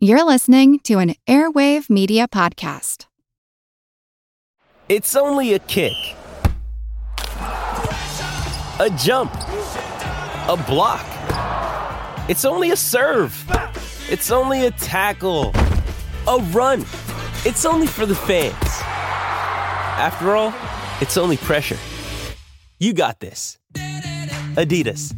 You're listening to an Airwave Media Podcast. It's only a kick, a jump, a block. It's only a serve. It's only a tackle, a run. It's only for the fans. After all, it's only pressure. You got this. Adidas.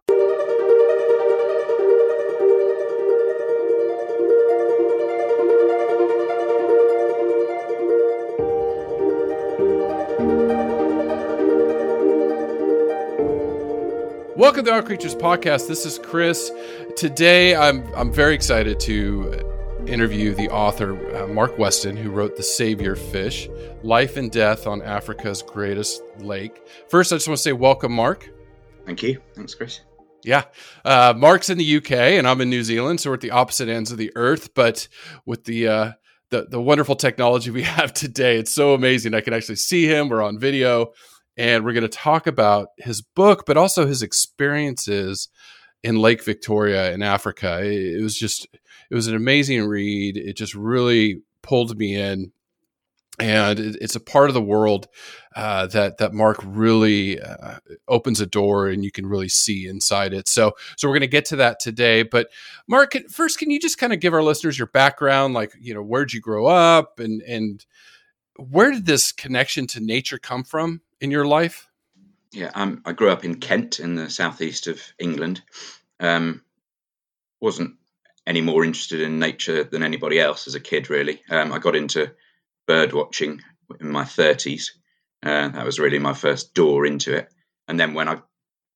Welcome to Our Creatures Podcast. This is Chris. Today, I'm I'm very excited to interview the author uh, Mark Weston, who wrote *The Savior Fish: Life and Death on Africa's Greatest Lake*. First, I just want to say welcome, Mark. Thank you. Thanks, Chris. Yeah, uh, Mark's in the UK and I'm in New Zealand, so we're at the opposite ends of the earth. But with the uh, the, the wonderful technology we have today, it's so amazing. I can actually see him. We're on video and we're going to talk about his book, but also his experiences in Lake Victoria in Africa. It, was just, it was an amazing read. It just really pulled me in, and it, it's a part of the world uh, that that Mark really uh, opens a door, and you can really see inside it. So, so we're going to get to that today. But Mark, first, can you just kind of give our listeners your background, like you know, where'd you grow up, and and where did this connection to nature come from? In your life? Yeah, um, I grew up in Kent in the southeast of England. Um, wasn't any more interested in nature than anybody else as a kid, really. Um, I got into bird watching in my 30s. Uh, that was really my first door into it. And then when I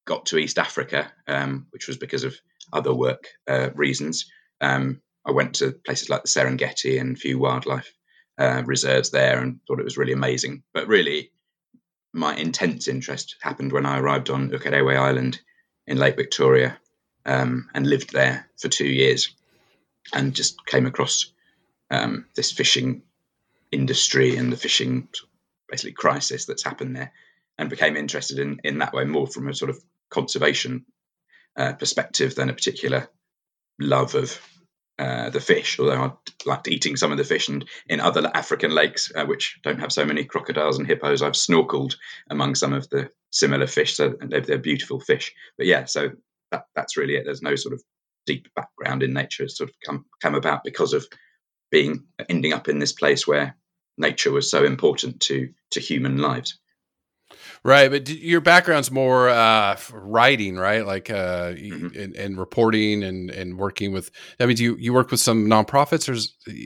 got to East Africa, um, which was because of other work uh, reasons, um, I went to places like the Serengeti and a few wildlife uh, reserves there and thought it was really amazing. But really, my intense interest happened when I arrived on Ukerewe Island in Lake Victoria um, and lived there for two years and just came across um, this fishing industry and the fishing basically crisis that's happened there and became interested in, in that way more from a sort of conservation uh, perspective than a particular love of uh, the fish, although I liked eating some of the fish. And in other African lakes, uh, which don't have so many crocodiles and hippos, I've snorkeled among some of the similar fish. So they're, they're beautiful fish. But yeah, so that, that's really it. There's no sort of deep background in nature. It's sort of come come about because of being ending up in this place where nature was so important to to human lives. Right, but your background's more uh, writing, right? Like uh, mm-hmm. and, and, reporting and, and working with. I mean, do you you work with some nonprofits or?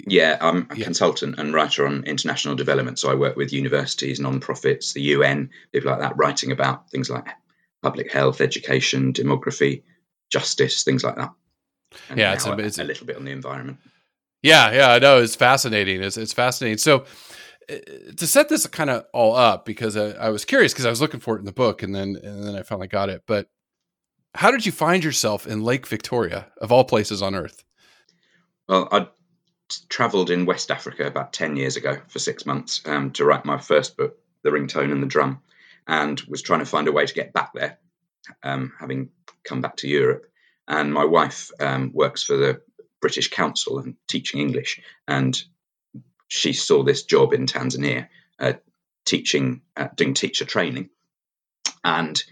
Yeah, I'm a yeah. consultant and writer on international development. So I work with universities, nonprofits, the UN, people like that, writing about things like public health, education, demography, justice, things like that. And yeah, it's a, it's a little bit on the environment. Yeah, yeah, I know. It's fascinating. It's it's fascinating. So to set this kind of all up because I, I was curious because I was looking for it in the book and then and then I finally got it. But how did you find yourself in Lake Victoria of all places on earth? Well, I travelled in West Africa about ten years ago for six months um, to write my first book, The Ringtone and the Drum, and was trying to find a way to get back there, um, having come back to Europe. And my wife um, works for the British Council and teaching English, and she saw this job in Tanzania, uh, teaching, uh, doing teacher training, and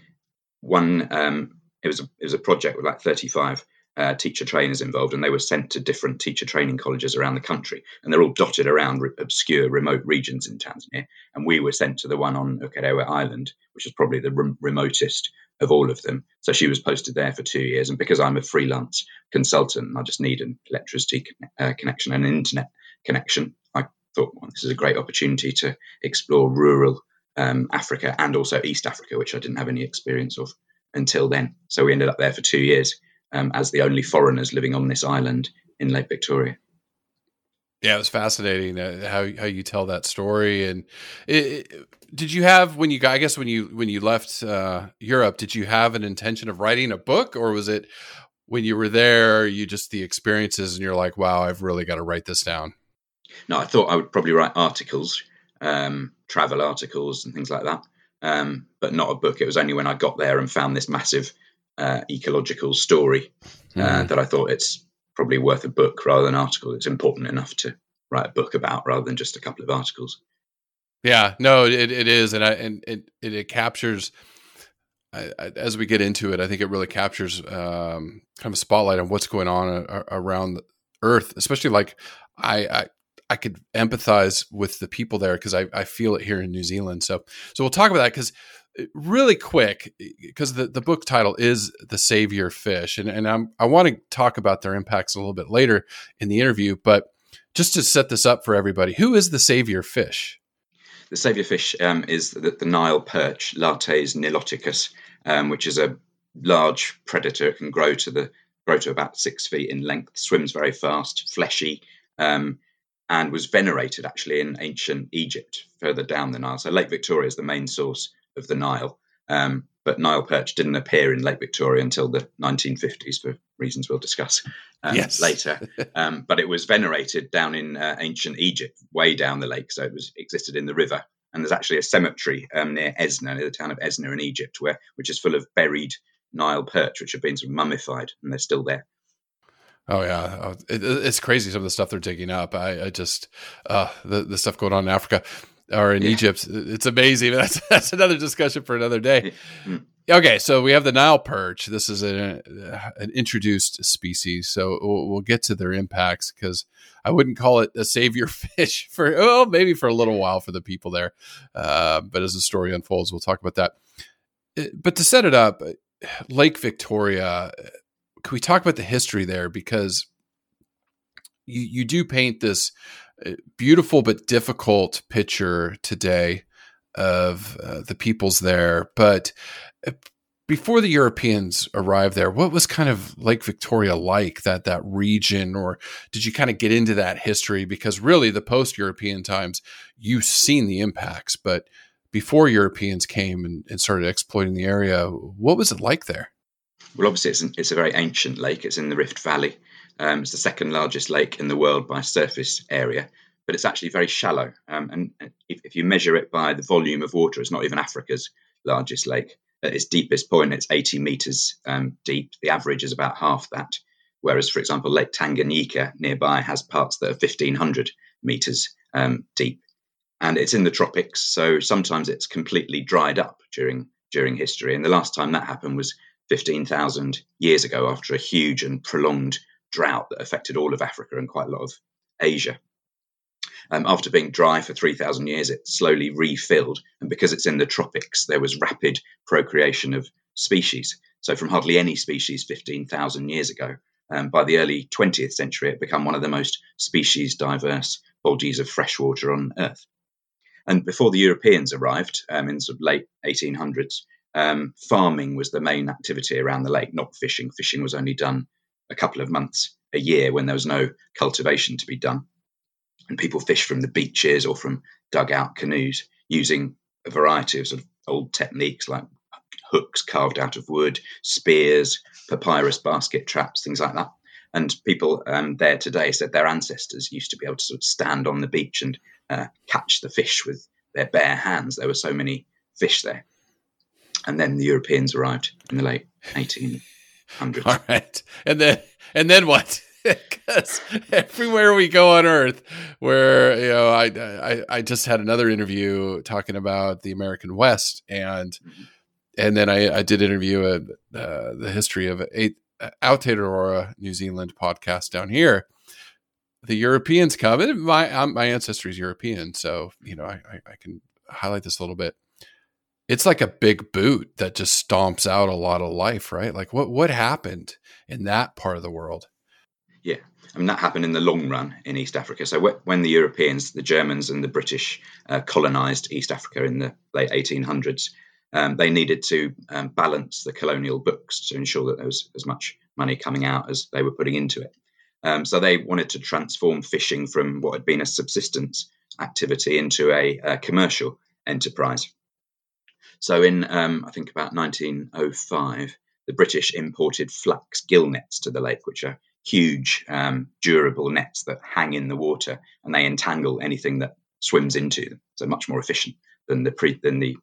one um, it was a, it was a project with like 35 uh, teacher trainers involved, and they were sent to different teacher training colleges around the country, and they're all dotted around re- obscure remote regions in Tanzania. And we were sent to the one on Ukerewe Island, which is probably the re- remotest of all of them. So she was posted there for two years, and because I'm a freelance consultant, I just need an electricity con- uh, connection and an internet connection thought well, this is a great opportunity to explore rural um, Africa and also East Africa, which I didn't have any experience of until then. So we ended up there for two years um, as the only foreigners living on this island in Lake Victoria. Yeah, it was fascinating uh, how how you tell that story. And it, it, did you have when you I guess when you when you left uh, Europe, did you have an intention of writing a book, or was it when you were there, you just the experiences, and you're like, wow, I've really got to write this down? No, I thought I would probably write articles, um, travel articles, and things like that, um, but not a book. It was only when I got there and found this massive uh, ecological story uh, mm. that I thought it's probably worth a book rather than an article. It's important enough to write a book about rather than just a couple of articles. Yeah, no, it, it is, and I and it it, it captures. I, I, as we get into it, I think it really captures um, kind of a spotlight on what's going on a, a, around Earth, especially like I, I I could empathize with the people there because I, I feel it here in New Zealand. So so we'll talk about that because really quick because the, the book title is the savior fish and, and I'm, i want to talk about their impacts a little bit later in the interview but just to set this up for everybody who is the savior fish the savior fish um, is the, the, nile perch lates niloticus um, which is a large predator it can grow to the grow to about six feet in length swims very fast fleshy um, and was venerated actually in ancient egypt further down the nile so lake victoria is the main source of the Nile. Um, but Nile perch didn't appear in Lake Victoria until the 1950s for reasons we'll discuss um, yes. later. Um, but it was venerated down in uh, ancient Egypt, way down the lake, so it was existed in the river. And there's actually a cemetery um, near Esna, near the town of Esna in Egypt, where which is full of buried Nile perch, which have been sort of mummified, and they're still there. Oh yeah, oh, it, it's crazy some of the stuff they're digging up. I, I just uh, the the stuff going on in Africa or in yeah. Egypt. It's amazing. That's that's another discussion for another day. Mm. Okay, so we have the Nile perch. This is an, an introduced species, so we'll, we'll get to their impacts because I wouldn't call it a savior fish for well, maybe for a little while for the people there. Uh, but as the story unfolds, we'll talk about that. Uh, but to set it up, Lake Victoria. Can we talk about the history there because you you do paint this beautiful but difficult picture today of uh, the peoples there. But uh, before the Europeans arrived there, what was kind of Lake Victoria like that that region, or did you kind of get into that history? Because really, the post-European times, you've seen the impacts, but before Europeans came and, and started exploiting the area, what was it like there? Well, obviously, it's, an, it's a very ancient lake. It's in the Rift Valley. Um, it's the second largest lake in the world by surface area, but it's actually very shallow. Um, and if, if, you measure it by the volume of water, it's not even Africa's largest lake. At its deepest point, it's 80 meters um, deep. The average is about half that. Whereas, for example, Lake Tanganyika nearby has parts that are 1500 meters um, deep. And it's in the tropics, so sometimes it's completely dried up during during history. And the last time that happened was 15,000 years ago after a huge and prolonged drought that affected all of Africa and quite a lot of Asia. Um, after being dry for 3,000 years, it slowly refilled. And because it's in the tropics, there was rapid procreation of species. So, from hardly any species 15,000 years ago, um, by the early 20th century, it became one of the most species diverse bodies of freshwater on Earth. And before the Europeans arrived um, in sort of late 1800s, um, farming was the main activity around the lake, not fishing. Fishing was only done a couple of months a year when there was no cultivation to be done. And people fish from the beaches or from dugout canoes using a variety of sort of old techniques like hooks carved out of wood, spears, papyrus basket traps, things like that. And people um, there today said their ancestors used to be able to sort of stand on the beach and uh, catch the fish with their bare hands. There were so many fish there. And then the Europeans arrived in the late 1800s. All right. And then, and then what? because everywhere we go on earth where you know I, I i just had another interview talking about the american west and mm-hmm. and then i i did interview a, uh, the history of a Aotearoa new zealand podcast down here the europeans come and my my ancestry is european so you know I, I i can highlight this a little bit it's like a big boot that just stomps out a lot of life right like what what happened in that part of the world yeah, I mean that happened in the long run in East Africa. So when the Europeans, the Germans, and the British uh, colonized East Africa in the late 1800s, um, they needed to um, balance the colonial books to ensure that there was as much money coming out as they were putting into it. Um, so they wanted to transform fishing from what had been a subsistence activity into a, a commercial enterprise. So in um, I think about 1905, the British imported flax gill nets to the lake, which are huge, um, durable nets that hang in the water and they entangle anything that swims into them. So much more efficient than the pre- than the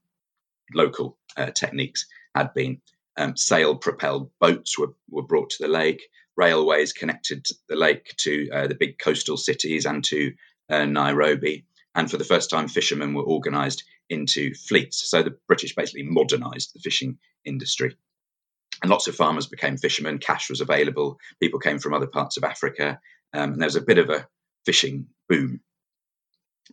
local uh, techniques had been. Um, sail propelled boats were, were brought to the lake. Railways connected the lake to uh, the big coastal cities and to uh, Nairobi. And for the first time, fishermen were organized into fleets. So the British basically modernized the fishing industry. And lots of farmers became fishermen. Cash was available. People came from other parts of Africa. Um, and there was a bit of a fishing boom.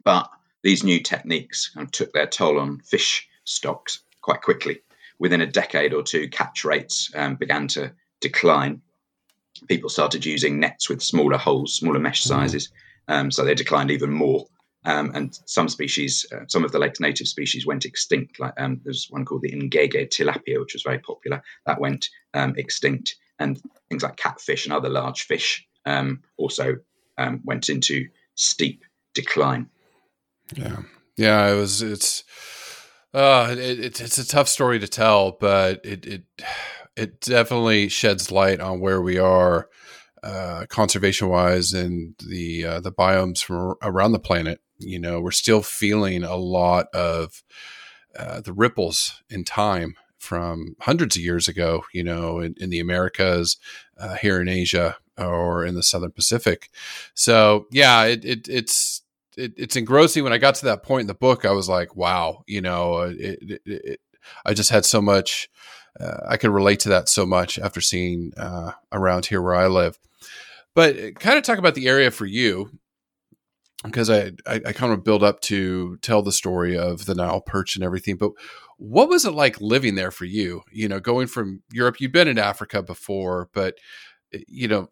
But these new techniques kind of took their toll on fish stocks quite quickly. Within a decade or two, catch rates um, began to decline. People started using nets with smaller holes, smaller mesh mm. sizes, um, so they declined even more. Um, and some species, uh, some of the lake's native species went extinct. Like um, there's one called the Ngege tilapia, which was very popular. That went um, extinct, and things like catfish and other large fish um, also um, went into steep decline. Yeah, yeah, it was. It's uh, it, it's a tough story to tell, but it it it definitely sheds light on where we are uh, conservation wise and the uh, the biomes from around the planet. You know, we're still feeling a lot of uh, the ripples in time from hundreds of years ago. You know, in, in the Americas, uh, here in Asia, or in the Southern Pacific. So yeah, it, it it's it, it's engrossing. When I got to that point in the book, I was like, wow, you know, uh, it, it, I just had so much. Uh, I could relate to that so much after seeing uh, around here where I live. But uh, kind of talk about the area for you, because I, I, I kind of build up to tell the story of the Nile perch and everything. But what was it like living there for you? You know, going from Europe, you've been in Africa before, but eh, you know,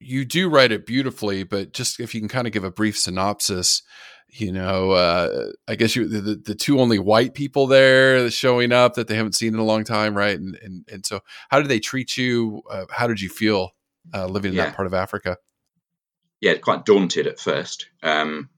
you do write it beautifully, but just if you can kind of give a brief synopsis, you know, uh, I guess you the, the two only white people there showing up that they haven't seen in a long time, right? And and and so, how did they treat you? Uh, how did you feel uh, living in yeah. that part of Africa? Yeah, quite daunted at first um,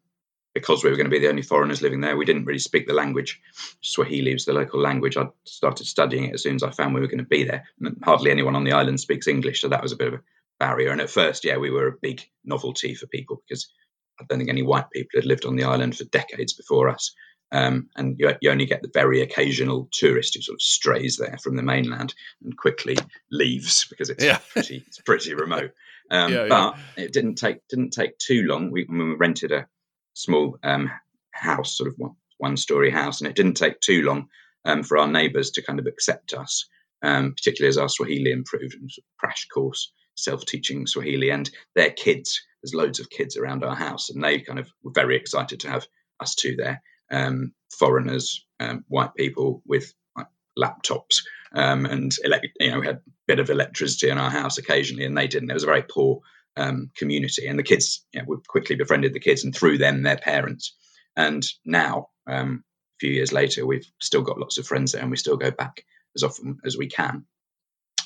because we were going to be the only foreigners living there. We didn't really speak the language. Swahili was the local language. I started studying it as soon as I found we were going to be there. Hardly anyone on the island speaks English, so that was a bit of a barrier. And at first, yeah, we were a big novelty for people because I don't think any white people had lived on the island for decades before us. Um, and you, you, only get the very occasional tourist who sort of strays there from the mainland and quickly leaves because it's yeah. pretty, it's pretty remote. Um, yeah, but yeah. it didn't take didn't take too long. We, we rented a small um, house, sort of one, one story house, and it didn't take too long um, for our neighbours to kind of accept us, um, particularly as our Swahili improved and sort of crash course self-teaching Swahili and their kids. There's loads of kids around our house, and they kind of were very excited to have us two there. Um, foreigners, um, white people with like, laptops, um, and you know we had a bit of electricity in our house occasionally, and they didn't. It was a very poor um, community, and the kids you know, we quickly befriended the kids, and through them their parents. And now, um, a few years later, we've still got lots of friends there, and we still go back as often as we can.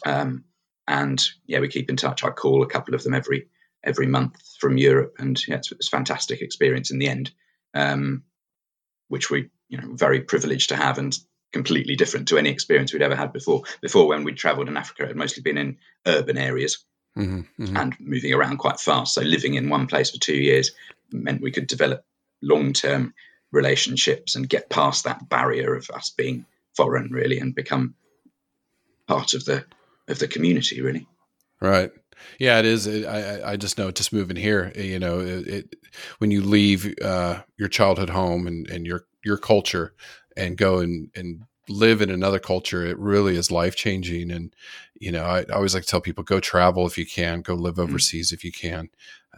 Um, and yeah, we keep in touch. I call a couple of them every every month from Europe, and yeah, it's, it's a fantastic experience in the end, um, which we you know very privileged to have, and completely different to any experience we'd ever had before. Before, when we'd travelled in Africa, it had mostly been in urban areas mm-hmm, mm-hmm. and moving around quite fast. So living in one place for two years meant we could develop long term relationships and get past that barrier of us being foreign, really, and become part of the of the community, really. Right. Yeah, it is. It, I I just know just moving here, you know, it, it when you leave uh, your childhood home and, and your your culture and go and and live in another culture, it really is life changing. And you know, I, I, always like to tell people go travel if you can, go live mm-hmm. overseas mm-hmm. if you can.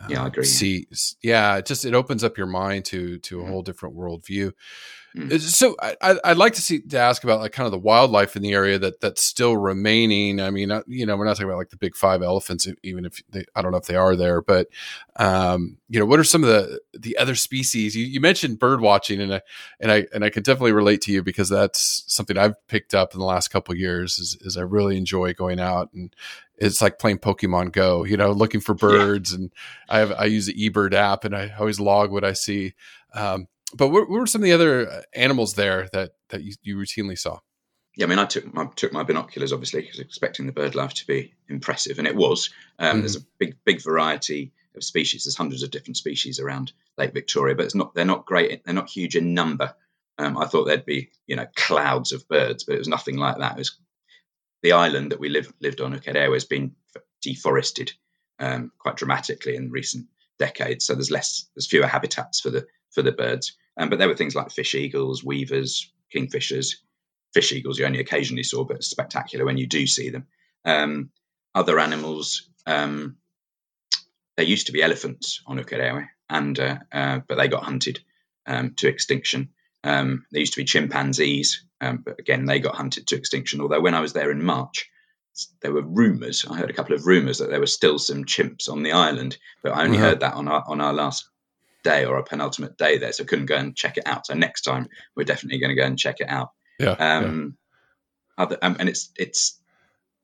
Yeah, I agree. See, yeah, it just it opens up your mind to to a Mm. whole different worldview. Mm. Uh, So I, I'd like to see to ask about like kind of the wildlife in the area that that's still remaining. I mean, uh, you know, we're not talking about like the big five elephants, even if they, I don't know if they are there, but um, you know, what are some of the the other species? You, you mentioned bird watching, and I and I and I can definitely relate to you because that's something I've picked up in the last couple of years. Is, is I really enjoy going out and it's like playing Pokemon Go, you know, looking for birds. And I have I use the eBird app, and I always log what I see. Um, but what, what were some of the other uh, animals there that that you, you routinely saw? Yeah, I mean, I took my took my binoculars obviously because expecting the bird life to be impressive, and it was. Um, Mhm. There's a big big variety of species. There's hundreds of different species around Lake Victoria, but it's not they're not great. They're not huge in number. Um, I thought there'd be you know clouds of birds, but it was nothing like that. It was the island that we live, lived on, Ukerewe, has been deforested um, quite dramatically in recent decades. So there's less, there's fewer habitats for the for the birds. Um, but there were things like fish eagles, weavers, kingfishers. Fish eagles you only occasionally saw, but spectacular when you do see them. Um, other animals, um, there used to be elephants on Ukerewe, and uh, uh, but they got hunted um, to extinction. Um, there used to be chimpanzees, um, but again they got hunted to extinction. Although when I was there in March, there were rumours. I heard a couple of rumours that there were still some chimps on the island, but I only heard that on our on our last day or a penultimate day there, so couldn't go and check it out. So next time we're definitely going to go and check it out. Yeah, yeah. Um, other, um, and it's it's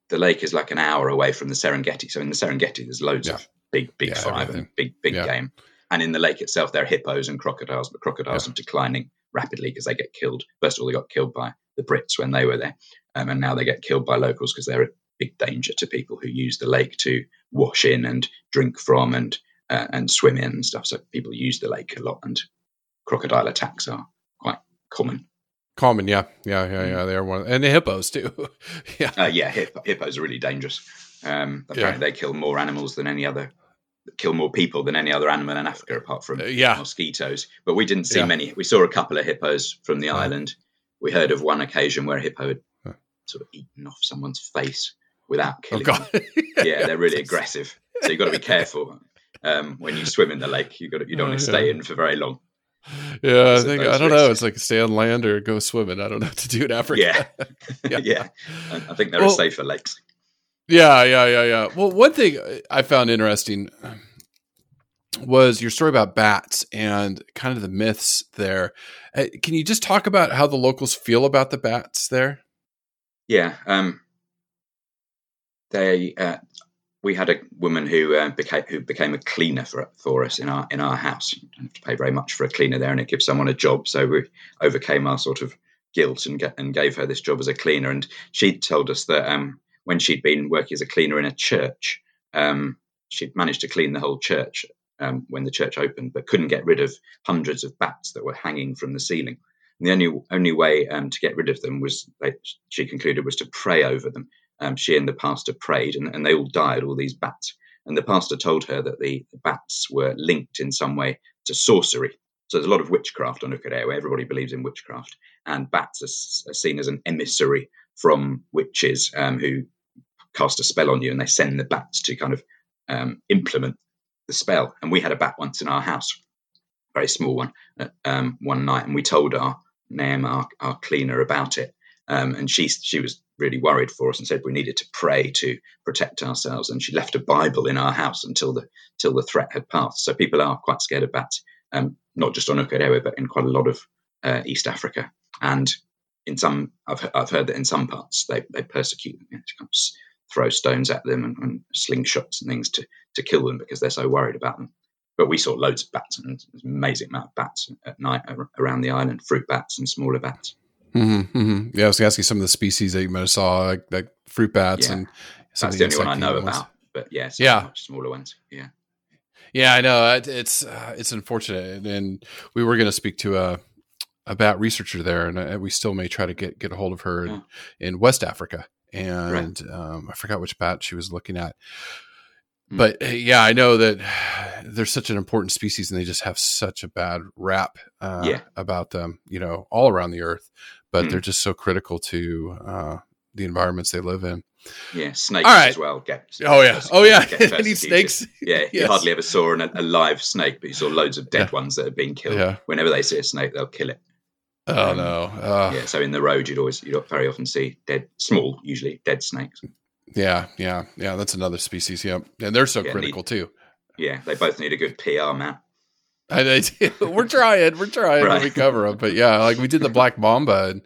the lake is like an hour away from the Serengeti. So in the Serengeti, there's loads Yeah. of big big Yeah, five everything. and big big Yeah. game. And in the lake itself, there are hippos and crocodiles, but crocodiles Yeah. are declining rapidly because they get killed. First of all, they got killed by the Brits when they were there, um, and now they get killed by locals because they're a big danger to people who use the lake to wash in and drink from and uh, and swim in and stuff. So people use the lake a lot, and crocodile attacks are quite common. Common, yeah, yeah, yeah, yeah. They are one, and the hippos too. yeah, Uh, yeah, hip, hippos are really dangerous. Um, apparently, they kill more animals than any other, kill more people than any other animal in Africa, apart from Uh, yeah. mosquitoes. But we didn't see Yeah. many. We saw a couple of hippos from the Uh. island. We heard of one occasion where a hippo had sort of eaten off someone's face without oh killing. god, them. Yeah, they're really aggressive. So you've got to be careful um, when you swim in the lake. You got to, you don't Oh, want to stay in for very long. Yeah, I think I don't know. It's like stay on land or go swimming. I don't know what to do in Africa. Yeah, Yeah. yeah. I think there Well- are safer lakes. Yeah, yeah, yeah, yeah. Well, one thing I found interesting was your story about bats and kind of the myths there. Uh, Can you just talk about how the locals feel about the bats there? Yeah, um, they uh, we had a woman who uh, became who became a cleaner for for us in our in our house. You don't have to pay very much for a cleaner there, and it gives someone a job. So we overcame our sort of guilt and get, and gave her this job as a cleaner. And she told us that um, when she'd been working as a cleaner in a church, um, she'd managed to clean the whole church um, when the church opened, but couldn't get rid of hundreds of bats that were hanging from the ceiling. And the only only way um, to get rid of them was, she concluded, was to pray over them. Um, she and the pastor prayed, and, and they all died, all these bats. And the pastor told her that the, bats were linked in some way to sorcery. So there's a lot of witchcraft on Ukerewe. Everybody believes in witchcraft, and bats are, are seen as an emissary from witches um, who cast a spell on you, and they send the bats to kind of um, implement the spell. And we had a bat once in our house, very small one, um, one night, and we told our Naim, our, our cleaner, about it. Um, and she she was really worried for us and said we needed to pray to protect ourselves. And she left a Bible in our house until the till the threat had passed. So people are quite scared of bats, um, not just on Ukerewe, but in quite a lot of uh, East Africa. And in some, I've, I've heard that in some parts they, they persecute them, to kind of s- throw stones at them and, and slingshots and things to to kill them because they're so worried about them. But we saw loads of bats and amazing amount of bats at night around the island, fruit bats and smaller bats. Mm-hmm, mm-hmm. Yeah, I was asking some of the species that you might have saw, like, like fruit bats Yeah. and some That's of the only one I know ones. about. But yeah, some Yeah. much smaller ones. Yeah. Yeah, I know. It, it's uh, it's unfortunate, and we were going to speak to a a bat researcher there, and uh, we still may try to get get a hold of her in, in West Africa. And um, I forgot which bat she was looking at, Hmm. but uh, yeah, I know that they're such an important species, and they just have such a bad rap uh, Yeah. about them, you know, all around the earth. But Hmm. they're just so critical to uh, the environments they live in. Yeah, snakes right. as well. Get, Oh yeah, oh yeah. Any snakes? Yeah, you hardly ever saw an, a live snake, but you saw loads of dead Yeah. ones that have been killed. Yeah. Whenever they see a snake, they'll kill it. Oh Um, no. Uh, yeah, so in the road, you'd always, you'd very often see dead, small, usually dead snakes. yeah, yeah, yeah. That's another species. Yeah, and they're so Yeah, critical too. Yeah, they both need a good PR man. I, they do. We're trying. We're trying Right. to recover them, but yeah, like we did the black mamba, and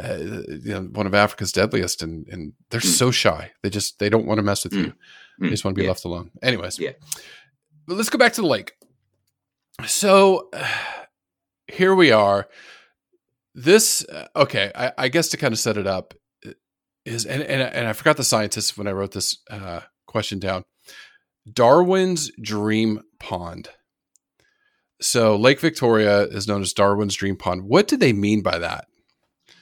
uh, you know, one of Africa's deadliest, and and they're Mm. so shy. They just they don't want to mess with you. Mm. They just want to be Yeah. left alone. Anyways, Yeah. But let's go back to the lake. So here we are. This uh, okay. I, I guess to kind of set it up is and and, and I forgot the scientist when I wrote this uh, question down. Darwin's dream pond. So Lake Victoria is known as Darwin's dream pond. What did they mean by that?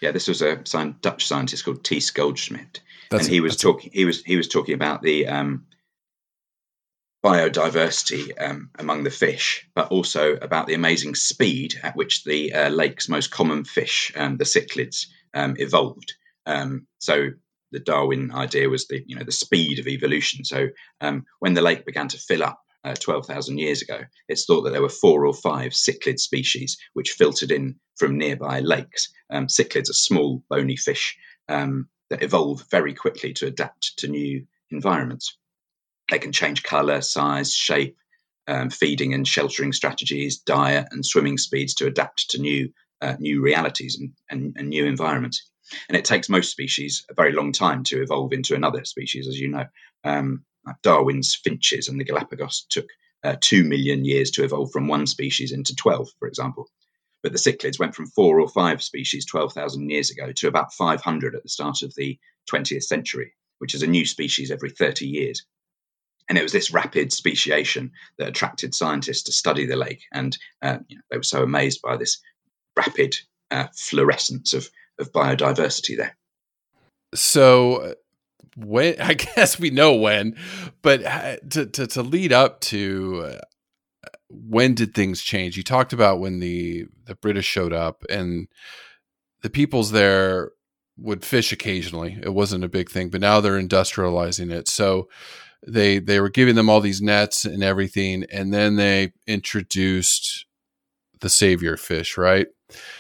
Yeah, this was a Dutch scientist called Tijs Goldschmidt, That's and he was talking. He was he was talking about the um, biodiversity um, among the fish, but also about the amazing speed at which the uh, lake's most common fish, um, the cichlids, um, evolved. Um, so the Darwin idea was the you know the speed of evolution. So um, when the lake began to fill up. Uh, 12,000 years ago, it's thought that there were four or five cichlid species which filtered in from nearby lakes. Um, cichlids are small, bony fish um, that evolve very quickly to adapt to new environments. They can change color, size, shape, um, feeding and sheltering strategies, diet, and swimming speeds to adapt to new uh, new realities and, and, and new environments. And it takes most species a very long time to evolve into another species, as you know. Um, Darwin's finches and the Galapagos took uh, two million years to evolve from one species into 12, for example. But the cichlids went from four or five species 12,000 years ago to about 500 at the start of the 20th century, which is a new species every 30 years. And it was this rapid speciation that attracted scientists to study the lake. And uh, you know, they were so amazed by this rapid uh, fluorescence of, of biodiversity there. So uh, when I guess we know when, but uh, to to, to lead up to uh, when did things change? You talked about when the the British showed up and the peoples there would fish occasionally. It wasn't a big thing, but now they're industrializing it. So they they were giving them all these nets and everything, and then they introduced the savior fish, right?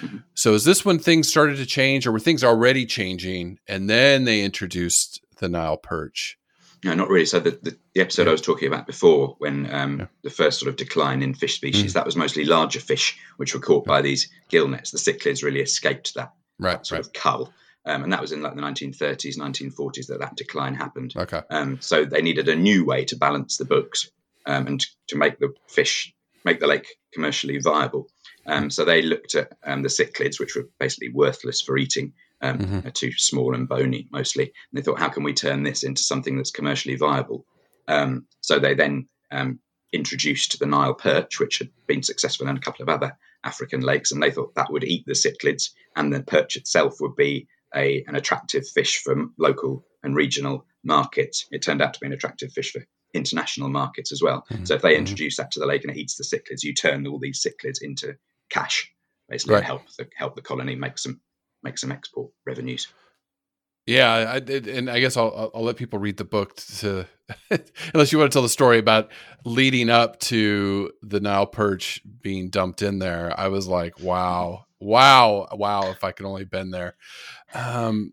Mhm. So is this when things started to change, or were things already changing, and then they introduced the Nile perch? No, not really. So the, the, the episode Yeah. I was talking about before, when um, Yeah. the first sort of decline in fish species, Mm. that was mostly larger fish which were caught by these gill nets. The cichlids really escaped that Right, sort right. of cull, um, and that was in like the 1930s, 1940s that that decline happened. Okay. Um, so they needed a new way to balance the books um, and to make the fish, make the lake commercially viable. Um, so they looked at um, the cichlids, which were basically worthless for eating, um, Mhm. they're too small and bony mostly. And they thought, how can we turn this into something that's commercially viable? Um, so they then um, introduced the Nile perch, which had been successful in a couple of other African lakes, and they thought that would eat the cichlids, and the perch itself would be a, an attractive fish for local and regional markets. It turned out to be an attractive fish for international markets as well. Mhm. So if they Mhm. introduce that to the lake and it eats the cichlids, you turn all these cichlids into cash, basically, Right. help the help the colony make some make some export revenues. Yeah, I did, and I guess I'll- I'll let people read the book to, unless you want to tell the story about leading up to the Nile perch being dumped in there. I was like, wow, wow, wow! If I could only been there. Um,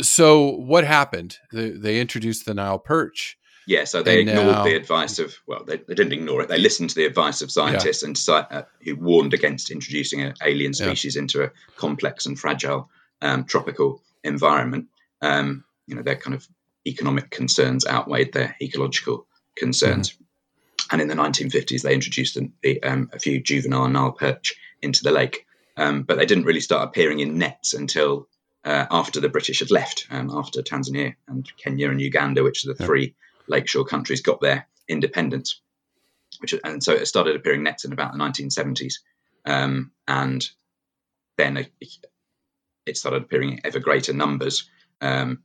so what happened? They, they introduced the Nile perch. Yeah, so they And ignored now- the advice of well, they, they didn't ignore it. They listened to the advice of scientists and uh, who warned against introducing an alien Yeah. species into a complex and fragile um, tropical environment. Um, you know, their kind of economic concerns outweighed their ecological concerns. And in the 1950s, they introduced the, um, a few juvenile Nile perch into the lake, um, but they didn't really start appearing in nets until uh, after the British had left, um, after Tanzania and Kenya and Uganda, which are the Yeah. three lakeshore countries got their independence. Which and so it started appearing nets in about the 1970s, um, and then it, it started appearing in ever greater numbers, um,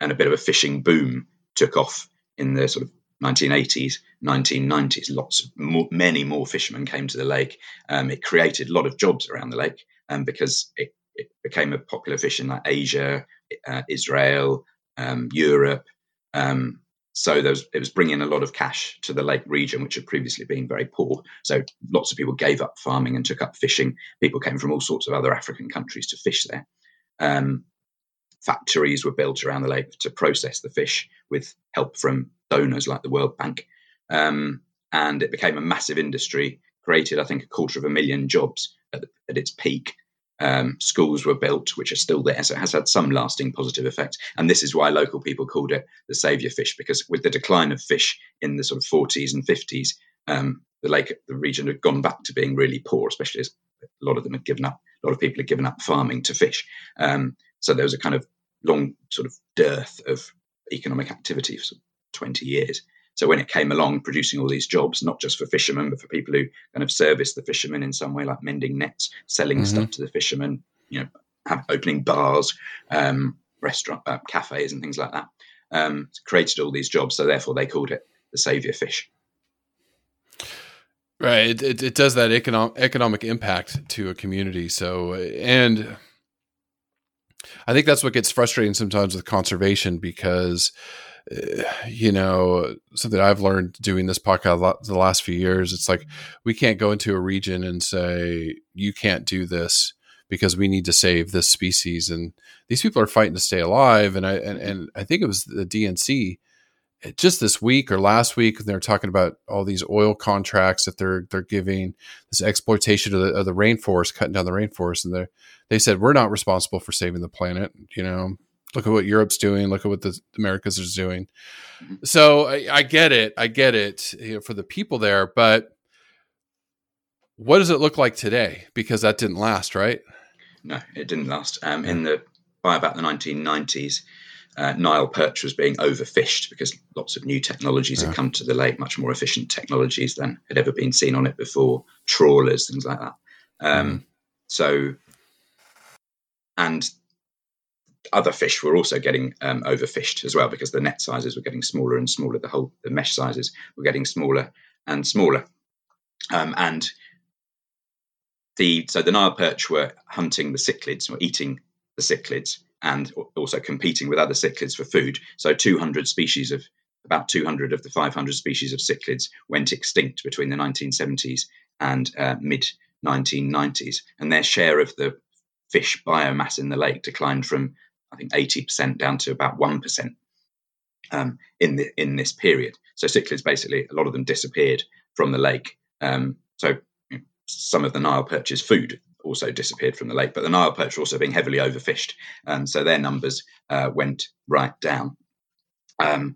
and a bit of a fishing boom took off in the sort of 1980s, 1990s. Lots, more, many more fishermen came to the lake. Um, it created a lot of jobs around the lake, um, because it, it became a popular fish in like Asia, uh, Israel, um, Europe. Um, so there was, it was bringing a lot of cash to the lake region, which had previously been very poor. So lots of people gave up farming and took up fishing. People came from all sorts of other African countries to fish there. Um, factories were built around the lake to process the fish with help from donors like the World Bank. Um, and it became a massive industry, created, I think, a quarter of a million jobs at, at its peak. Um, schools were built, which are still there. So it has had some lasting positive effects. And this is why local people called it the saviour fish, because with the decline of fish in the sort of 40s and 50s, um, the lake, the region had gone back to being really poor, especially as a lot of them had given up, a lot of people had given up farming to fish. Um, so there was a kind of long sort of dearth of economic activity for 20 years. So when it came along, producing all these jobs, not just for fishermen, but for people who kind of service the fishermen in some way, like mending nets, selling mm-hmm. stuff to the fishermen, you know, have, opening bars, um, restaurant, uh, cafes, and things like that. Um, created all these jobs, so therefore they called it the savior fish. Right, it, it, it does that economic economic impact to a community. So, and I think that's what gets frustrating sometimes with conservation because eh, you know something i've learned doing this podcast the last few years it's like mm-hmm. we can't go into a region and say you can't do this because we need to save this species and these people are fighting to stay alive and i and, mm-hmm. and i think it was the drc just this week or last week they're talking about all these oil contracts that they're they're giving this exploitation of the, of the rainforest cutting down the rainforest and they they said we're not responsible for saving the planet you know Look at what Europe's doing. Look at what the Americas is doing. Mm-hmm. So I, I, get it. I get it you know, for the people there, but what does it look like today? Because that didn't last, right? No, it didn't last. Um, in the by about the 1990s, uh, Nile perch was being overfished because lots of new technologies yeah. had come to the lake, much more efficient technologies than had ever been seen on it before, trawlers, things like that. Um, mm. So, and other fish were also getting um, overfished as well because the net sizes were getting smaller and smaller. The whole the mesh sizes were getting smaller and smaller, um, and the so the Nile perch were hunting the cichlids or eating the cichlids and also competing with other cichlids for food. So 200 species of about 200 of the 500 species of cichlids went extinct between the 1970s and uh, mid 1990s, and their share of the fish biomass in the lake declined from I think 80% down to about 1% um, in the, in this period. So cichlids basically a lot of them disappeared from the lake. Um, so some of the Nile perch's food also disappeared from the lake, but the Nile perch also being heavily overfished, um, so their numbers uh, went right down. Um,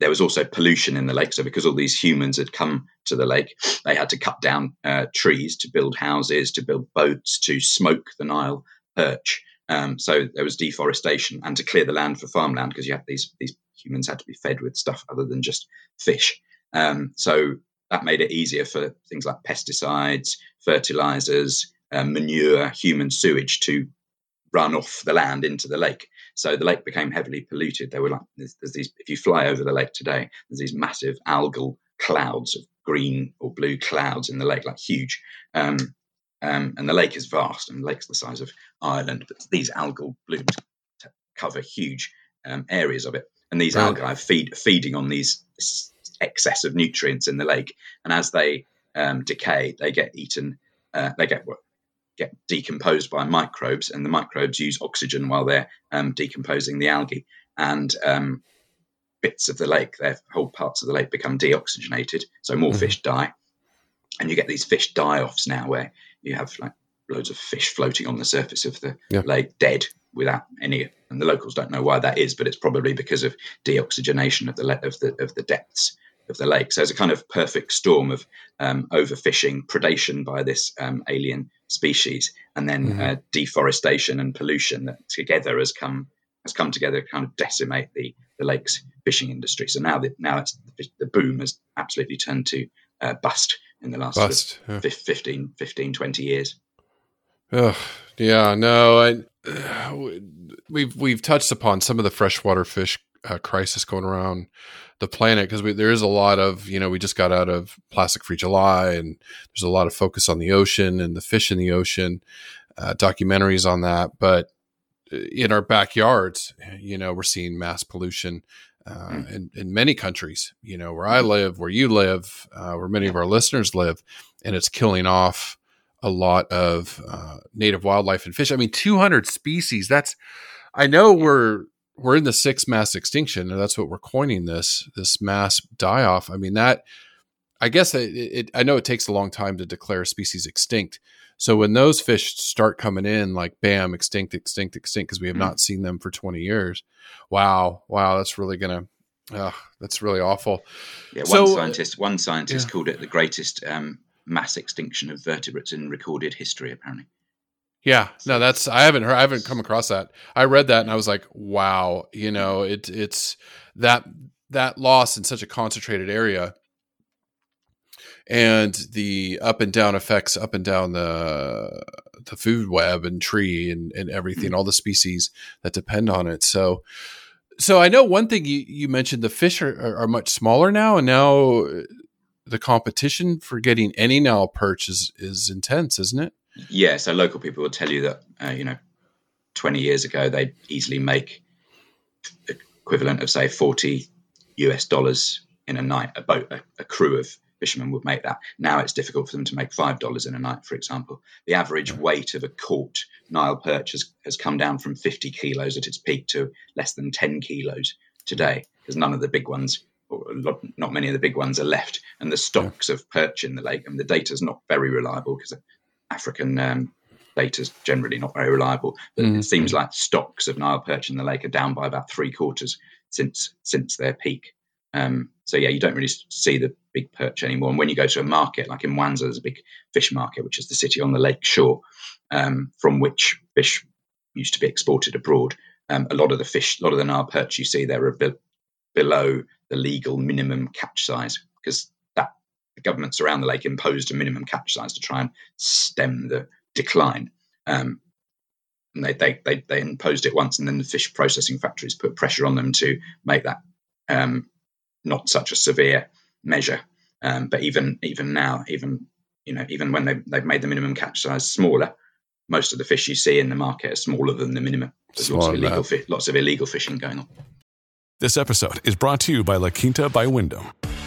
there was also pollution in the lake, so because all these humans had come to the lake, they had to cut down uh, trees to build houses, to build boats, to smoke the Nile perch. Um, so there was deforestation and to clear the land for farmland because you had these these humans had to be fed with stuff other than just fish. Um, so that made it easier for things like pesticides, fertilizers, um, manure, human sewage to run off the land into the lake. So the lake became heavily polluted. There were like there's, there's these if you fly over the lake today, there's these massive algal clouds of green or blue clouds in the lake, like huge. Um, um, and the lake is vast, and the lake's the size of Ireland, but these algal blooms cover huge um, areas of it. And these right. algae feed feeding on these excess of nutrients in the lake, and as they um, decay, they get eaten. Uh, they get get decomposed by microbes, and the microbes use oxygen while they're um, decomposing the algae. And um, bits of the lake, their whole parts of the lake become deoxygenated, so more mm-hmm. fish die. And you get these fish die-offs now, where you have like loads of fish floating on the surface of the yeah. lake, dead without any. And the locals don't know why that is, but it's probably because of deoxygenation of the of the of the depths of the lake. So it's a kind of perfect storm of um, overfishing, predation by this um, alien species, and then mm-hmm. uh, deforestation and pollution that together has come has come together to kind of decimate the the lake's fishing industry. So now the, now it's the boom has absolutely turned to uh, bust in the last Bust, yeah. 15, 15, 20 years. Oh, yeah, no, I, uh, we've we've touched upon some of the freshwater fish uh, crisis going around the planet because there is a lot of you know we just got out of plastic free July and there's a lot of focus on the ocean and the fish in the ocean, uh, documentaries on that. But in our backyards, you know, we're seeing mass pollution uh, mm. in, in many countries, you know, where I mm-hmm. live, where you live, uh, where many of our listeners live, and it's killing off a lot of uh, native wildlife and fish. I mean, 200 species. That's, I know we're, we're in the sixth mass extinction, and that's what we're coining this this mass die off. I mean that I guess it, it, I know it takes a long time to declare a species extinct. So when those fish start coming in, like bam, extinct, extinct, extinct, because we have mm-hmm. not seen them for 20 years. Wow, wow, that's really gonna, uh, that's really awful. Yeah, one so, scientist, one scientist yeah. called it the greatest um, mass extinction of vertebrates in recorded history. Apparently. Yeah, no, that's I haven't heard, I haven't come across that. I read that and I was like, wow, you know, it it's that that loss in such a concentrated area and the up and down effects up and down the the food web and tree and, and everything, mm-hmm. all the species that depend on it. So, so I know one thing you, you mentioned the fish are, are, much smaller now, and now the competition for getting any Nile perch is, is intense, isn't it? Yeah. So local people will tell you that, uh, you know, 20 years ago, they'd easily make equivalent of say 40 US dollars in a night, a boat, a, a crew of fishermen would make that. Now it's difficult for them to make five dollars in a night, for example. The average weight of a caught Nile perch has, has come down from 50 kilos at its peak to less than 10 kilos today, because none of the big ones, or not many of the big ones, are left, and the stocks of perch in the lake. I and the data is not very reliable because African um, data is generally not very reliable. But mm. it seems like stocks of Nile perch in the lake are down by about three quarters since since their peak. Um, so yeah, you don't really see the big perch anymore. And when you go to a market, like in Mwanza, there's a big fish market, which is the city on the lake shore, um, from which fish used to be exported abroad. Um, a lot of the fish, a lot of the Nile perch you see there are be- below the legal minimum catch size because governments around the lake imposed a minimum catch size to try and stem the decline. Um, and they, they, they, they imposed it once, and then the fish processing factories put pressure on them to make that um, not such a severe measure. Um, but even even now, even you know, even when they, they've made the minimum catch size smaller, most of the fish you see in the market are smaller than the minimum. There's lots of, illegal fi- lots of illegal fishing going on. This episode is brought to you by La Quinta by Wyndham.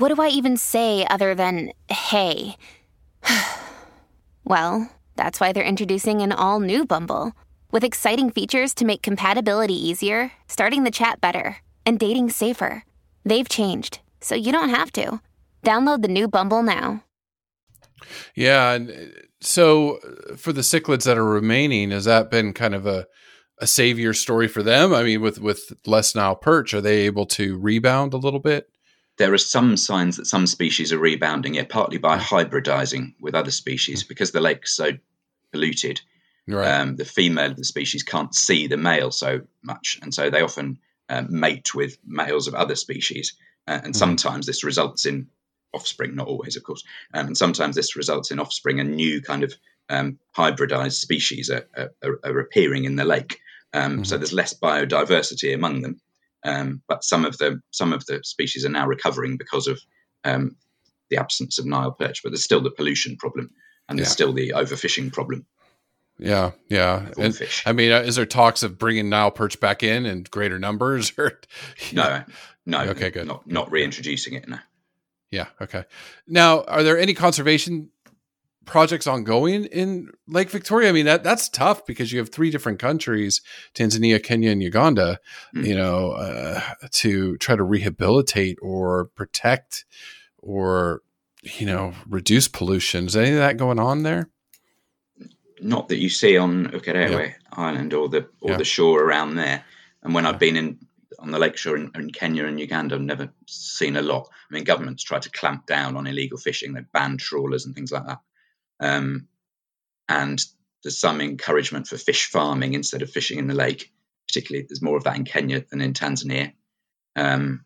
what do I even say other than hey? well, that's why they're introducing an all new Bumble with exciting features to make compatibility easier, starting the chat better, and dating safer. They've changed, so you don't have to. Download the new Bumble now. Yeah, uh, so uh, for the cichlids that are remaining, has that been kind of a a savior story for them? I mean, with with less Nile perch, are they able to rebound a little bit? There are some signs that some species are rebounding it, partly by hybridizing with other species because the lake's so polluted. Right. Um, the female of the species can't see the male so much, and so they often uh, mate with males of other species. Uh, and mm-hmm. sometimes this results in offspring, not always, of course. Um, and sometimes this results in offspring, and new kind of um, hybridized species are, are, are, appearing in the lake. Um, mm-hmm. So there's less biodiversity among them. Um, but some of the some of the species are now recovering because of um, the absence of Nile perch. But there's still the pollution problem, and there's yeah. still the overfishing problem. Yeah, yeah. And, fish. I mean, uh, is there talks of bringing Nile perch back in in greater numbers? Or no, no. Okay, good. Not not reintroducing it. No. Yeah. Okay. Now, are there any conservation projects ongoing in Lake Victoria? I mean, that that's tough because you have three different countries: Tanzania, Kenya, and Uganda. Mm. You know, uh, to try to rehabilitate or protect or you know reduce pollution. Is any of that going on there? Not that you see on Ukerewe yeah. Island or the or yeah. the shore around there. And when yeah. I've been in on the lakeshore in, in, Kenya and Uganda, I've never seen a lot. I mean, governments try to clamp down on illegal fishing. They ban trawlers and things like that. Um, and there's some encouragement for fish farming instead of fishing in the lake. Particularly, there's more of that in Kenya than in Tanzania, um,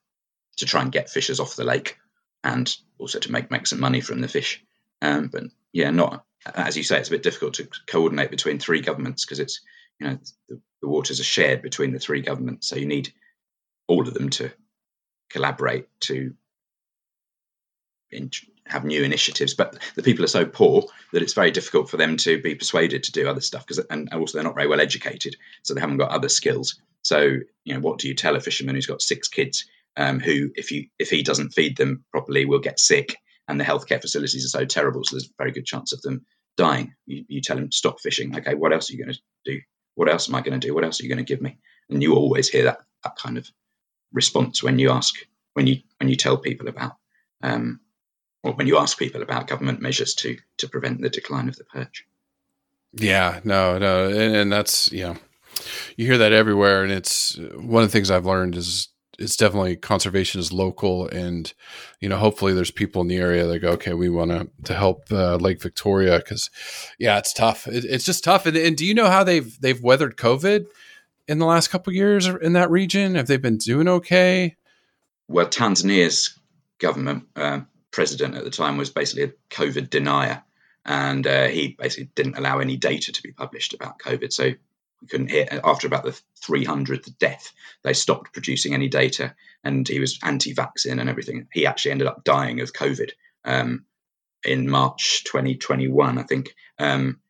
to try and get fishers off the lake, and also to make make some money from the fish. Um, but yeah, not as you say, it's a bit difficult to coordinate between three governments because it's you know the, the waters are shared between the three governments, so you need all of them to collaborate to have new initiatives. But the people are so poor that it's very difficult for them to be persuaded to do other stuff because, and also they're not very well educated, so they haven't got other skills. So you know, what do you tell a fisherman who's got six kids um, who, if you if he doesn't feed them properly, will get sick, and the healthcare facilities are so terrible, so there's a very good chance of them dying. You, you tell him stop fishing. Okay, what else are you going to do? What else am I going to do? What else are you going to give me? And you always hear that that kind of response when you ask when you when you tell people about um, or when you ask people about government measures to to prevent the decline of the perch. Yeah, no, no, and, and that's yeah, you hear that everywhere, and it's one of the things I've learned is it's definitely conservation is local, and you know, hopefully there's people in the area that go, okay, we want to to help uh, Lake Victoria because yeah, it's tough. It, it's just tough. And, and do you know how they've they've weathered COVID in the last couple years in that region? Have they been doing okay? Well, Tanzania's government uh, president at the time was basically a COVID denier, and uh, he basically didn't allow any data to be published about COVID. So we couldn't hear after about the 300th death, they stopped producing any data, and he was anti-vaccine and everything. He actually ended up dying of COVID um, in March 2021, I think. Um,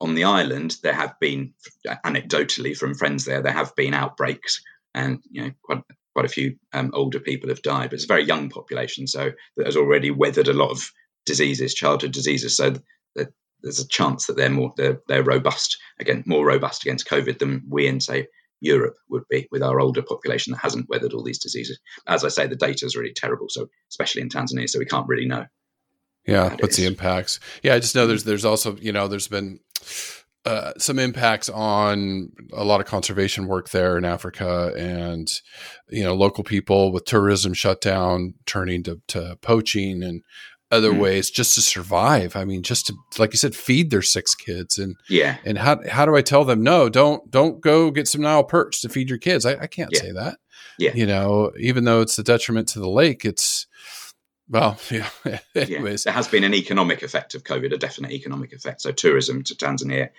on the island, there have been, anecdotally from friends there, there have been outbreaks, and you know, quite quite a few um, older people have died, but it's a very young population, so that has already weathered a lot of diseases, childhood diseases. So that there's a chance that they're more they're, they're robust again, more robust against COVID than we in say Europe would be with our older population that hasn't weathered all these diseases. As I say, the data is really terrible, so especially in Tanzania, so we can't really know. Yeah, what's the impacts? Yeah, I just know there's there's also you know there's been uh, some impacts on a lot of conservation work there in Africa, and you know local people with tourism shut down, turning to, to poaching and other mm. ways just to survive. I mean, just to like you said, feed their six kids, and yeah. And how how do I tell them no? Don't don't go get some Nile perch to feed your kids. I, I can't yeah. say that. Yeah, you know, even though it's a detriment to the lake, it's well, yeah. Anyways, yeah. there has been an economic effect of COVID, a definite economic effect. So tourism to Tanzania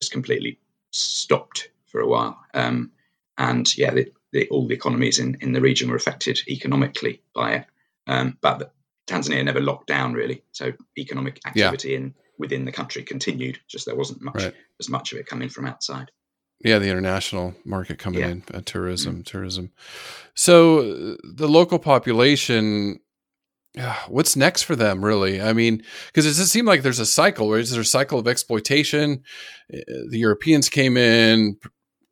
just completely stopped for a while, um, and yeah, the, the, all the economies in, in the region were affected economically by it. Um, but the, Tanzania never locked down really, so economic activity yeah. in within the country continued. Just there wasn't much right. as much of it coming from outside. Yeah, the international market coming yeah. in, uh, tourism, mm. tourism. So uh, the local population what's next for them really? I mean because it does seem like there's a cycle right? There's a cycle of exploitation? Eh, the europeans came in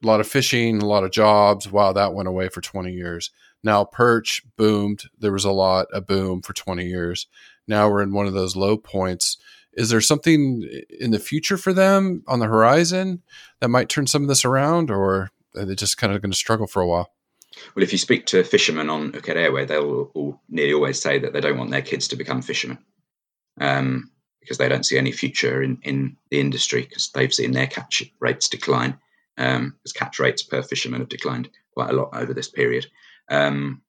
a lot of fishing a lot of jobs. Wow that went away for 20 years. Now perch boomed. There was a lot a boom for 20 years. Now we're in one of those low points. Is there something in the future for them on the horizon that might turn some of this around or are they just kind of going to struggle for a while well, if you speak to fishermen on Ukerewe, they'll all, nearly always say that they don't want their kids to become fishermen um, because they don't see any future in, in the industry because they've seen their catch rates decline. Um, as catch rates per fisherman have declined quite a lot over this period. Um,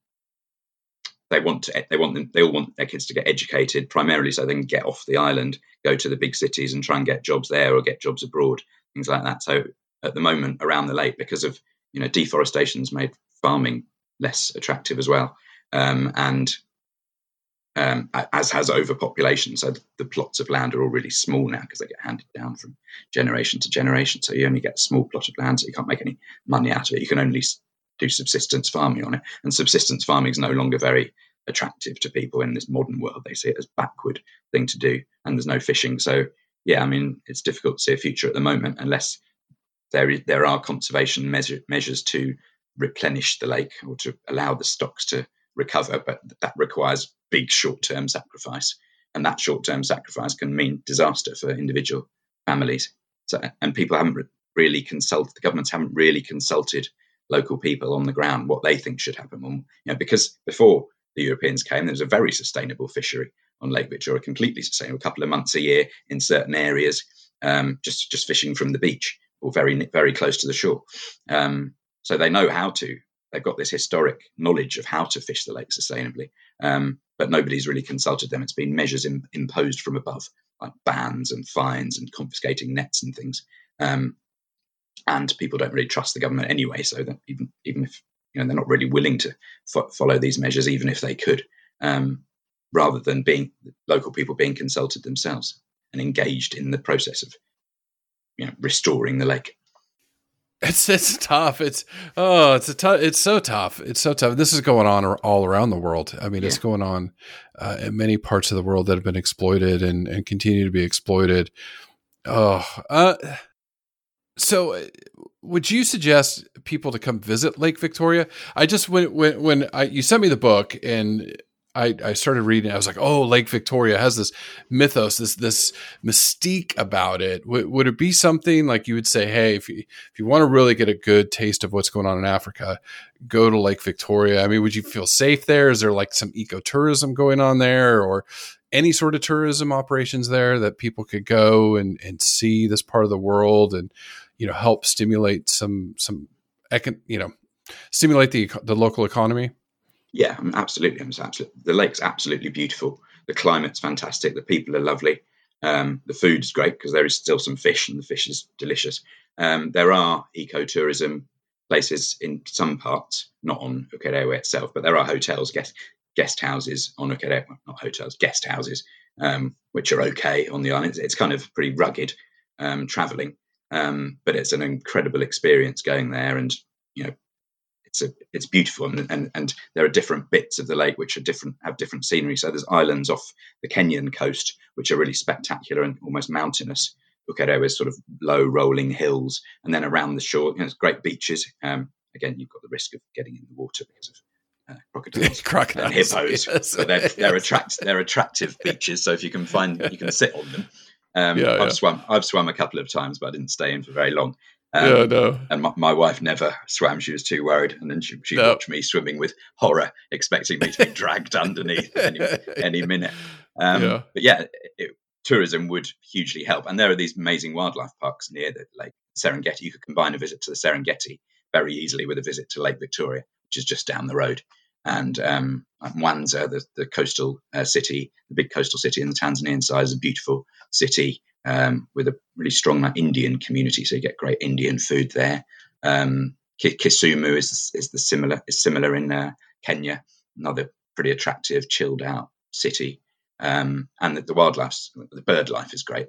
they want to, they want them, they all want their kids to get educated primarily so they can get off the island, go to the big cities and try and get jobs there or get jobs abroad, things like that. So at the moment around the lake, because of you know deforestation's made farming less attractive as well. Um, and um, as has overpopulation. So the, plots of land are all really small now because they get handed down from generation to generation. So you only get a small plot of land, so you can't make any money out of it. You can only do subsistence farming on it, and subsistence farming is no longer very attractive to people in this modern world. They see it as backward thing to do, and there's no fishing. So yeah, I mean it's difficult to see a future at the moment unless there is, there are conservation measure, measures to replenish the lake or to allow the stocks to recover, but that requires big short term sacrifice. And that short term sacrifice can mean disaster for individual families. So, and people haven't really consulted, the governments haven't really consulted local people on the ground what they think should happen. you know, because before the Europeans came, there was a very sustainable fishery on Lake Victoria, completely sustainable, a couple of months a year in certain areas. um, just just fishing from the beach or very very close to the shore. Um, so they know how to. They've got this historic knowledge of how to fish the lake sustainably, um, but nobody's really consulted them. It's been measures in, imposed from above, like bans and fines and confiscating nets and things. Um, and people don't really trust the government anyway. So that even even if you know they're not really willing to fo- follow these measures, even if they could, um, rather than being local people being consulted themselves and engaged in the process of you know restoring the lake. It's it's tough. It's oh, it's a tough. It's so tough. It's so tough. This is going on all around the world. I mean, yeah. it's going on uh, in many parts of the world that have been exploited and and continue to be exploited. Oh, uh, so uh, would you suggest people to come visit Lake Victoria? I just when when when I, you sent me the book and I, I started reading. I was like, oh, Lake Victoria has this mythos, this this mystique about it. W- would it be something like you would say, hey, if you if you want to really get a good taste of what's going on in Africa, go to Lake Victoria. I mean, would you feel safe there? Is there like some ecotourism going on there, or any sort of tourism operations there that people could go and and see this part of the world and you know help stimulate some some econ- you know stimulate the the local economy? Yeah, absolutely. I'm absolutely. The lake's absolutely beautiful. The climate's fantastic. The people are lovely. Um, the food's great because there is still some fish, and the fish is delicious. Um, there are ecotourism places in some parts, not on Ukerewe itself, but there are hotels, guest guest houses on Ukerewe, not hotels, guest houses, um, which are okay on the island. It's, it's kind of pretty rugged um, traveling, um, but it's an incredible experience going there, and you know it's a, it's beautiful and, and, and there are different bits of the lake which are different have different scenery. So there's islands off the kenyan coast which are really spectacular and almost mountainous. Ukerewe is sort of low rolling hills and then around the shore you know, there's great beaches. Um, again you've got the risk of getting in the water because of uh, crocodiles, crocodiles and hippos. yes. but they're, they're, attract, they're attractive beaches so if you can find you can sit on them. Um, yeah, I've yeah. swum I've swum a couple of times but I didn't stay in for very long um, yeah, no. And my, my, wife never swam; she was too worried, and then she she no. watched me swimming with horror, expecting me to be dragged underneath any, any minute. Um, yeah. But yeah, it, tourism would hugely help, and there are these amazing wildlife parks near the lake Serengeti. You could combine a visit to the Serengeti very easily with a visit to Lake Victoria, which is just down the road. And um, Mwanza, the, the coastal uh, city, the big coastal city in the Tanzanian side, is a beautiful city um, with a really strong like, Indian community. So you get great Indian food there. Um, Kisumu is is the similar is similar in uh, Kenya, another pretty attractive, chilled out city. Um, and the, the wildlife, the bird life is great.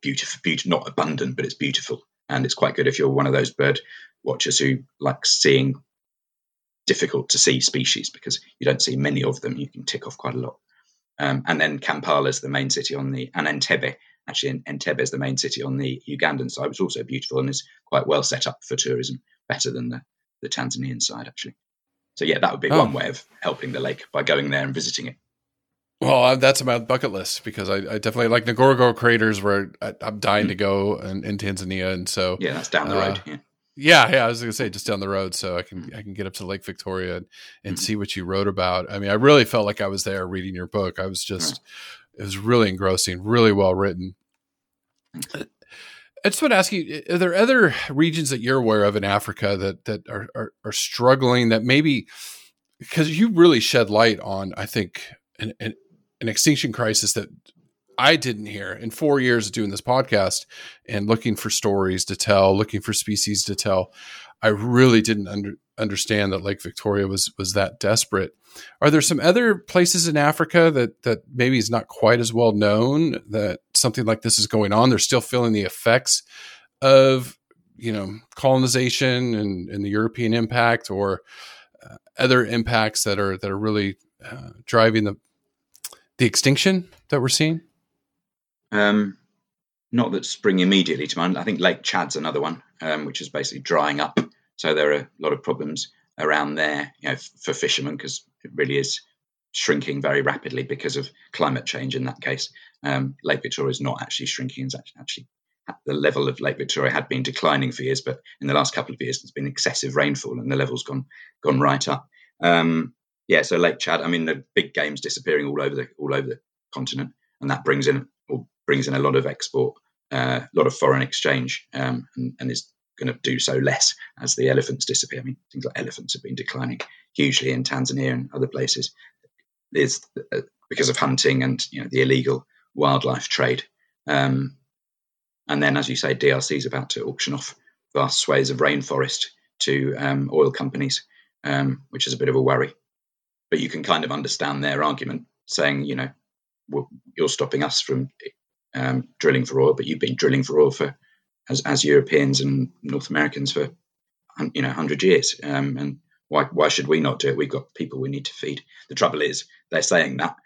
Beautiful, beautiful, not abundant, but it's beautiful, and it's quite good if you're one of those bird watchers who like seeing difficult to see species because you don't see many of them. You can tick off quite a lot. Um, and then Kampala is the main city on the, and Entebbe, actually Entebbe is the main city on the Ugandan side, which is also beautiful and is quite well set up for tourism, better than the, the Tanzanian side, actually. So yeah, that would be oh. one way of helping the lake by going there and visiting it. Well, that's my bucket list because I, I definitely like Ngorongoro craters where I, am dying mm. to go in, in, Tanzania, and so yeah, that's down the uh, road. Yeah. Yeah, yeah, I was gonna say just down the road, so I can I can get up to Lake Victoria and, and mm-hmm. see what you wrote about. I mean, I really felt like I was there reading your book. I was just, it was really engrossing, really well written. I just want to ask you: Are there other regions that you're aware of in Africa that that are are, are struggling? That maybe because you really shed light on, I think, an, an, an extinction crisis that I didn't hear in four years of doing this podcast and looking for stories to tell, looking for species to tell. I really didn't under, understand that Lake Victoria was was that desperate. Are there some other places in Africa that that maybe is not quite as well known that something like this is going on? They're still feeling the effects of you know colonization and, and the European impact, or uh, other impacts that are that are really uh, driving the the extinction that we're seeing. Um, not that spring immediately to mind. I think Lake Chad's another one, um, which is basically drying up. So there are a lot of problems around there, you know, for fishermen because it really is shrinking very rapidly because of climate change. In that case, um, Lake Victoria is not actually shrinking; it's actually, actually the level of Lake Victoria had been declining for years, but in the last couple of years, there's been excessive rainfall and the level's gone gone right up. Um, yeah, so Lake Chad. I mean, the big game's disappearing all over the all over the continent, and that brings in brings in a lot of export uh, a lot of foreign exchange um, and, and, is going to do so less as the elephants disappear. I mean, things like elephants have been declining hugely in Tanzania and other places. Is uh, because of hunting and you know the illegal wildlife trade. Um, and then, as you say, DRC is about to auction off vast swathes of rainforest to um, oil companies, um, which is a bit of a worry. But you can kind of understand their argument, saying, you know, you're stopping us from um, drilling for oil, but you've been drilling for oil for as, as Europeans and North Americans for you know hundred years, um, and why why should we not do it? We've got people we need to feed. The trouble is they're saying that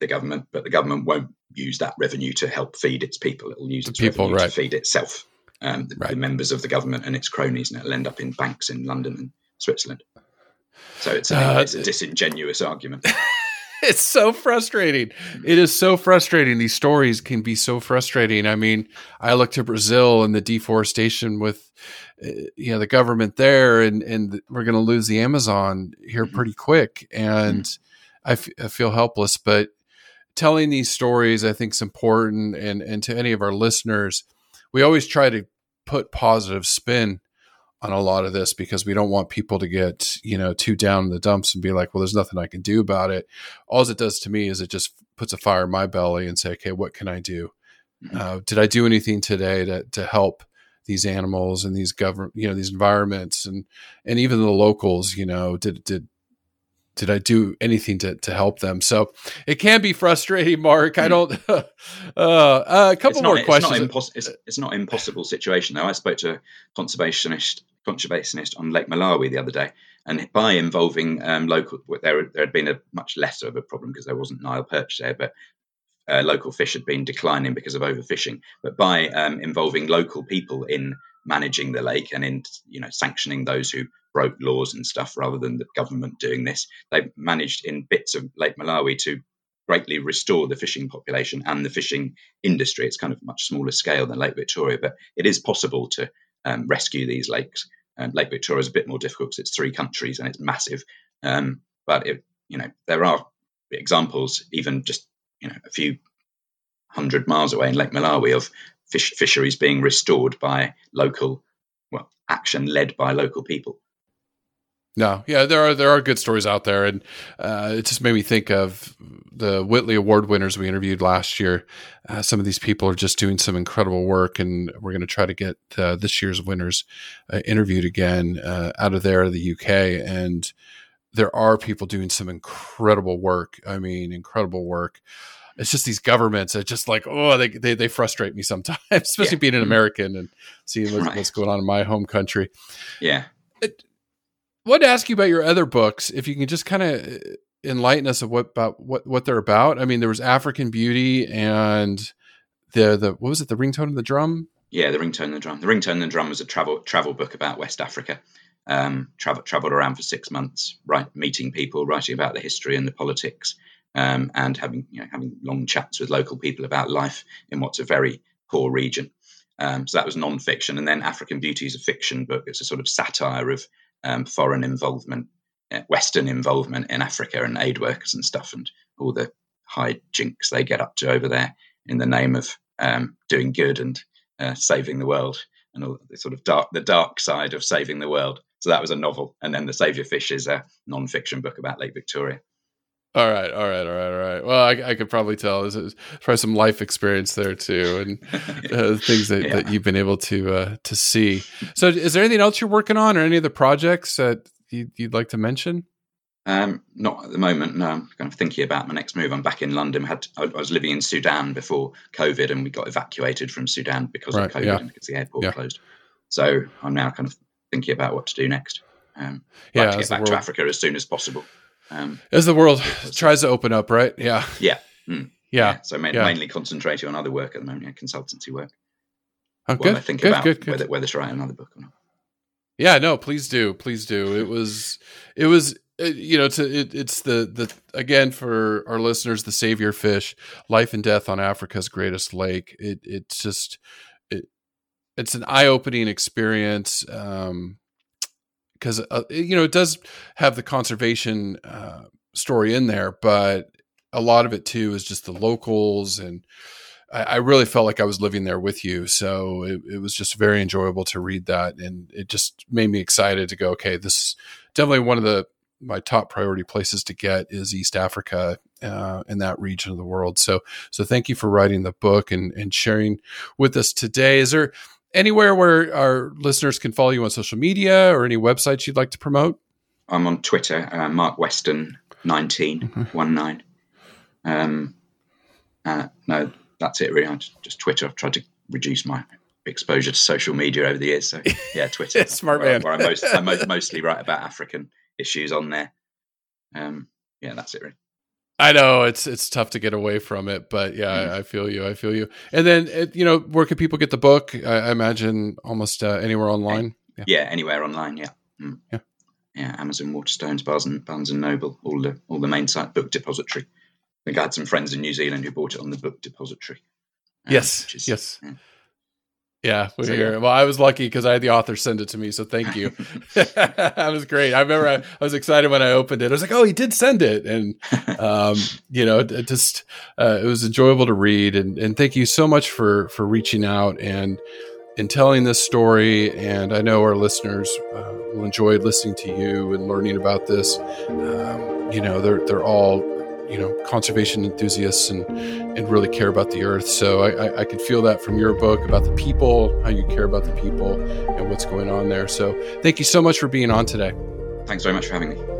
the government, but the government won't use that revenue to help feed its people. It will use its people, revenue right. to feed itself, um, the, right. the, members of the government and its cronies, and it'll end up in banks in London and Switzerland. So it's a, uh, it's a disingenuous argument. it's so frustrating. It is so frustrating. These stories can be so frustrating. I mean, I look to Brazil and the deforestation with, uh, you know, the government there, and and we're going to lose the Amazon here mm-hmm. pretty quick. And mm-hmm. I, f- I feel helpless. But telling these stories, I think, is important. And and to any of our listeners, we always try to put positive spin on a lot of this because we don't want people to get you know too down in the dumps and be like well there's nothing i can do about it all it does to me is it just puts a fire in my belly and say okay what can i do mm-hmm. uh, did i do anything today to, to help these animals and these government you know these environments and and even the locals you know did did did I do anything to, to help them? So it can be frustrating, Mark. I mm-hmm. don't. Uh, a couple not, more it's questions. Not impos- it's, it's, not impossible situation though. I spoke to a conservationist conservationist on Lake Malawi the other day, and by involving um, local, there there had been a much lesser of a problem because there wasn't Nile perch there, but uh, local fish had been declining because of overfishing. But by um, involving local people in managing the lake and in you know sanctioning those who broke laws and stuff, rather than the government doing this, they managed in bits of Lake Malawi to greatly restore the fishing population and the fishing industry. It's kind of much smaller scale than Lake Victoria, but it is possible to um, rescue these lakes. And Lake Victoria is a bit more difficult because it's three countries and it's massive. Um, but it, you know, there are examples, even just you know a few hundred miles away in Lake Malawi, of fish, fisheries being restored by local, well, action led by local people. No, yeah, there are there are good stories out there, and uh, it just made me think of the Whitley Award winners we interviewed last year. Uh, some of these people are just doing some incredible work, and we're going to try to get uh, this year's winners uh, interviewed again uh, out of there, the UK, and there are people doing some incredible work. I mean, incredible work. It's just these governments are just like, oh, they they, they frustrate me sometimes, especially yeah. being an mm-hmm. American and seeing what, right. what's going on in my home country. Yeah. It, wanted to ask you about your other books. If you can just kind of uh, enlighten us of what about what what they're about. I mean, there was African Beauty and the the what was it? The ringtone of the drum. Yeah, the ringtone of the drum. The ringtone of the drum was a travel travel book about West Africa. Um, travel, traveled around for six months, right, meeting people, writing about the history and the politics, um, and having you know having long chats with local people about life in what's a very poor region. Um, so that was non-fiction, and then African Beauty is a fiction book. It's a sort of satire of um, foreign involvement, uh, Western involvement in Africa and aid workers and stuff, and all the high jinks they get up to over there in the name of um, doing good and uh, saving the world, and all the sort of dark, the dark side of saving the world. So that was a novel, and then the Savior Fish is a non-fiction book about Lake Victoria. All right, all right, all right, all right. Well, I, I could probably tell there's probably some life experience there too, and uh, things that, yeah. that you've been able to uh, to see. So, is there anything else you're working on, or any of the projects that you'd, you'd like to mention? Um, not at the moment. No, I'm kind of thinking about my next move. I'm back in London. Had I was living in Sudan before COVID, and we got evacuated from Sudan because right, of COVID yeah. and because the airport yeah. closed. So I'm now kind of thinking about what to do next. Um, yeah, like to get back to Africa as soon as possible. Um, As the world tries to open up, right? Yeah. Yeah. Mm. Yeah. yeah. So ma- yeah. mainly concentrating on other work at the moment, yeah, consultancy work. Oh, good. I think good, about good, good. Whether, whether to write another book or not. Yeah, no, please do, please do. It was, it was, uh, you know, to it, it's the the again for our listeners, the savior fish, life and death on Africa's greatest lake. It it's just it it's an eye opening experience. Um, because uh, you know it does have the conservation uh, story in there, but a lot of it too is just the locals and I, I really felt like I was living there with you. So it, it, was just very enjoyable to read that, and it just made me excited to go. Okay, this is definitely one of the my top priority places to get is East Africa uh, in that region of the world. So so thank you for writing the book and and sharing with us today. Is there anywhere where our listeners can follow you on social media or any websites you'd like to promote? I'm on Twitter, uh, Mark Weston nineteen mm-hmm. one nine. Um, uh, no, that's it really. I just, Twitter. I've tried to reduce my exposure to social media over the years. So yeah, Twitter. Smart where, man. Where I, most, I mostly write about African issues on there. Um, yeah, that's it really. I know it's it's tough to get away from it, but yeah, mm-hmm. I, I, feel you. I feel you. And then it, you know, where can people get the book? I, I imagine almost uh, anywhere online. Yeah. yeah. anywhere online. Yeah. Mm. Yeah. Yeah. Amazon, Waterstones, Barnes and Barnes and Noble, all the all the main site book depository. I think I had some friends in New Zealand who bought it on the book depository. Um, yes. Is, yes. Yeah. Yeah, we so, yeah. Well, I was lucky because I had the author send it to me, so thank you. that was great. I remember I, I, was excited when I opened it. I was like, "Oh, he did send it," and um, you know, it just uh, it was enjoyable to read. And, and thank you so much for for reaching out and and telling this story. And I know our listeners uh, will enjoy listening to you and learning about this. Um, you know, they're they're all you know conservation enthusiasts and and really care about the earth. So I, I, I, could feel that from your book about the people, how you care about the people, and what's going on there. So thank you so much for being on today. Thanks very much for having me.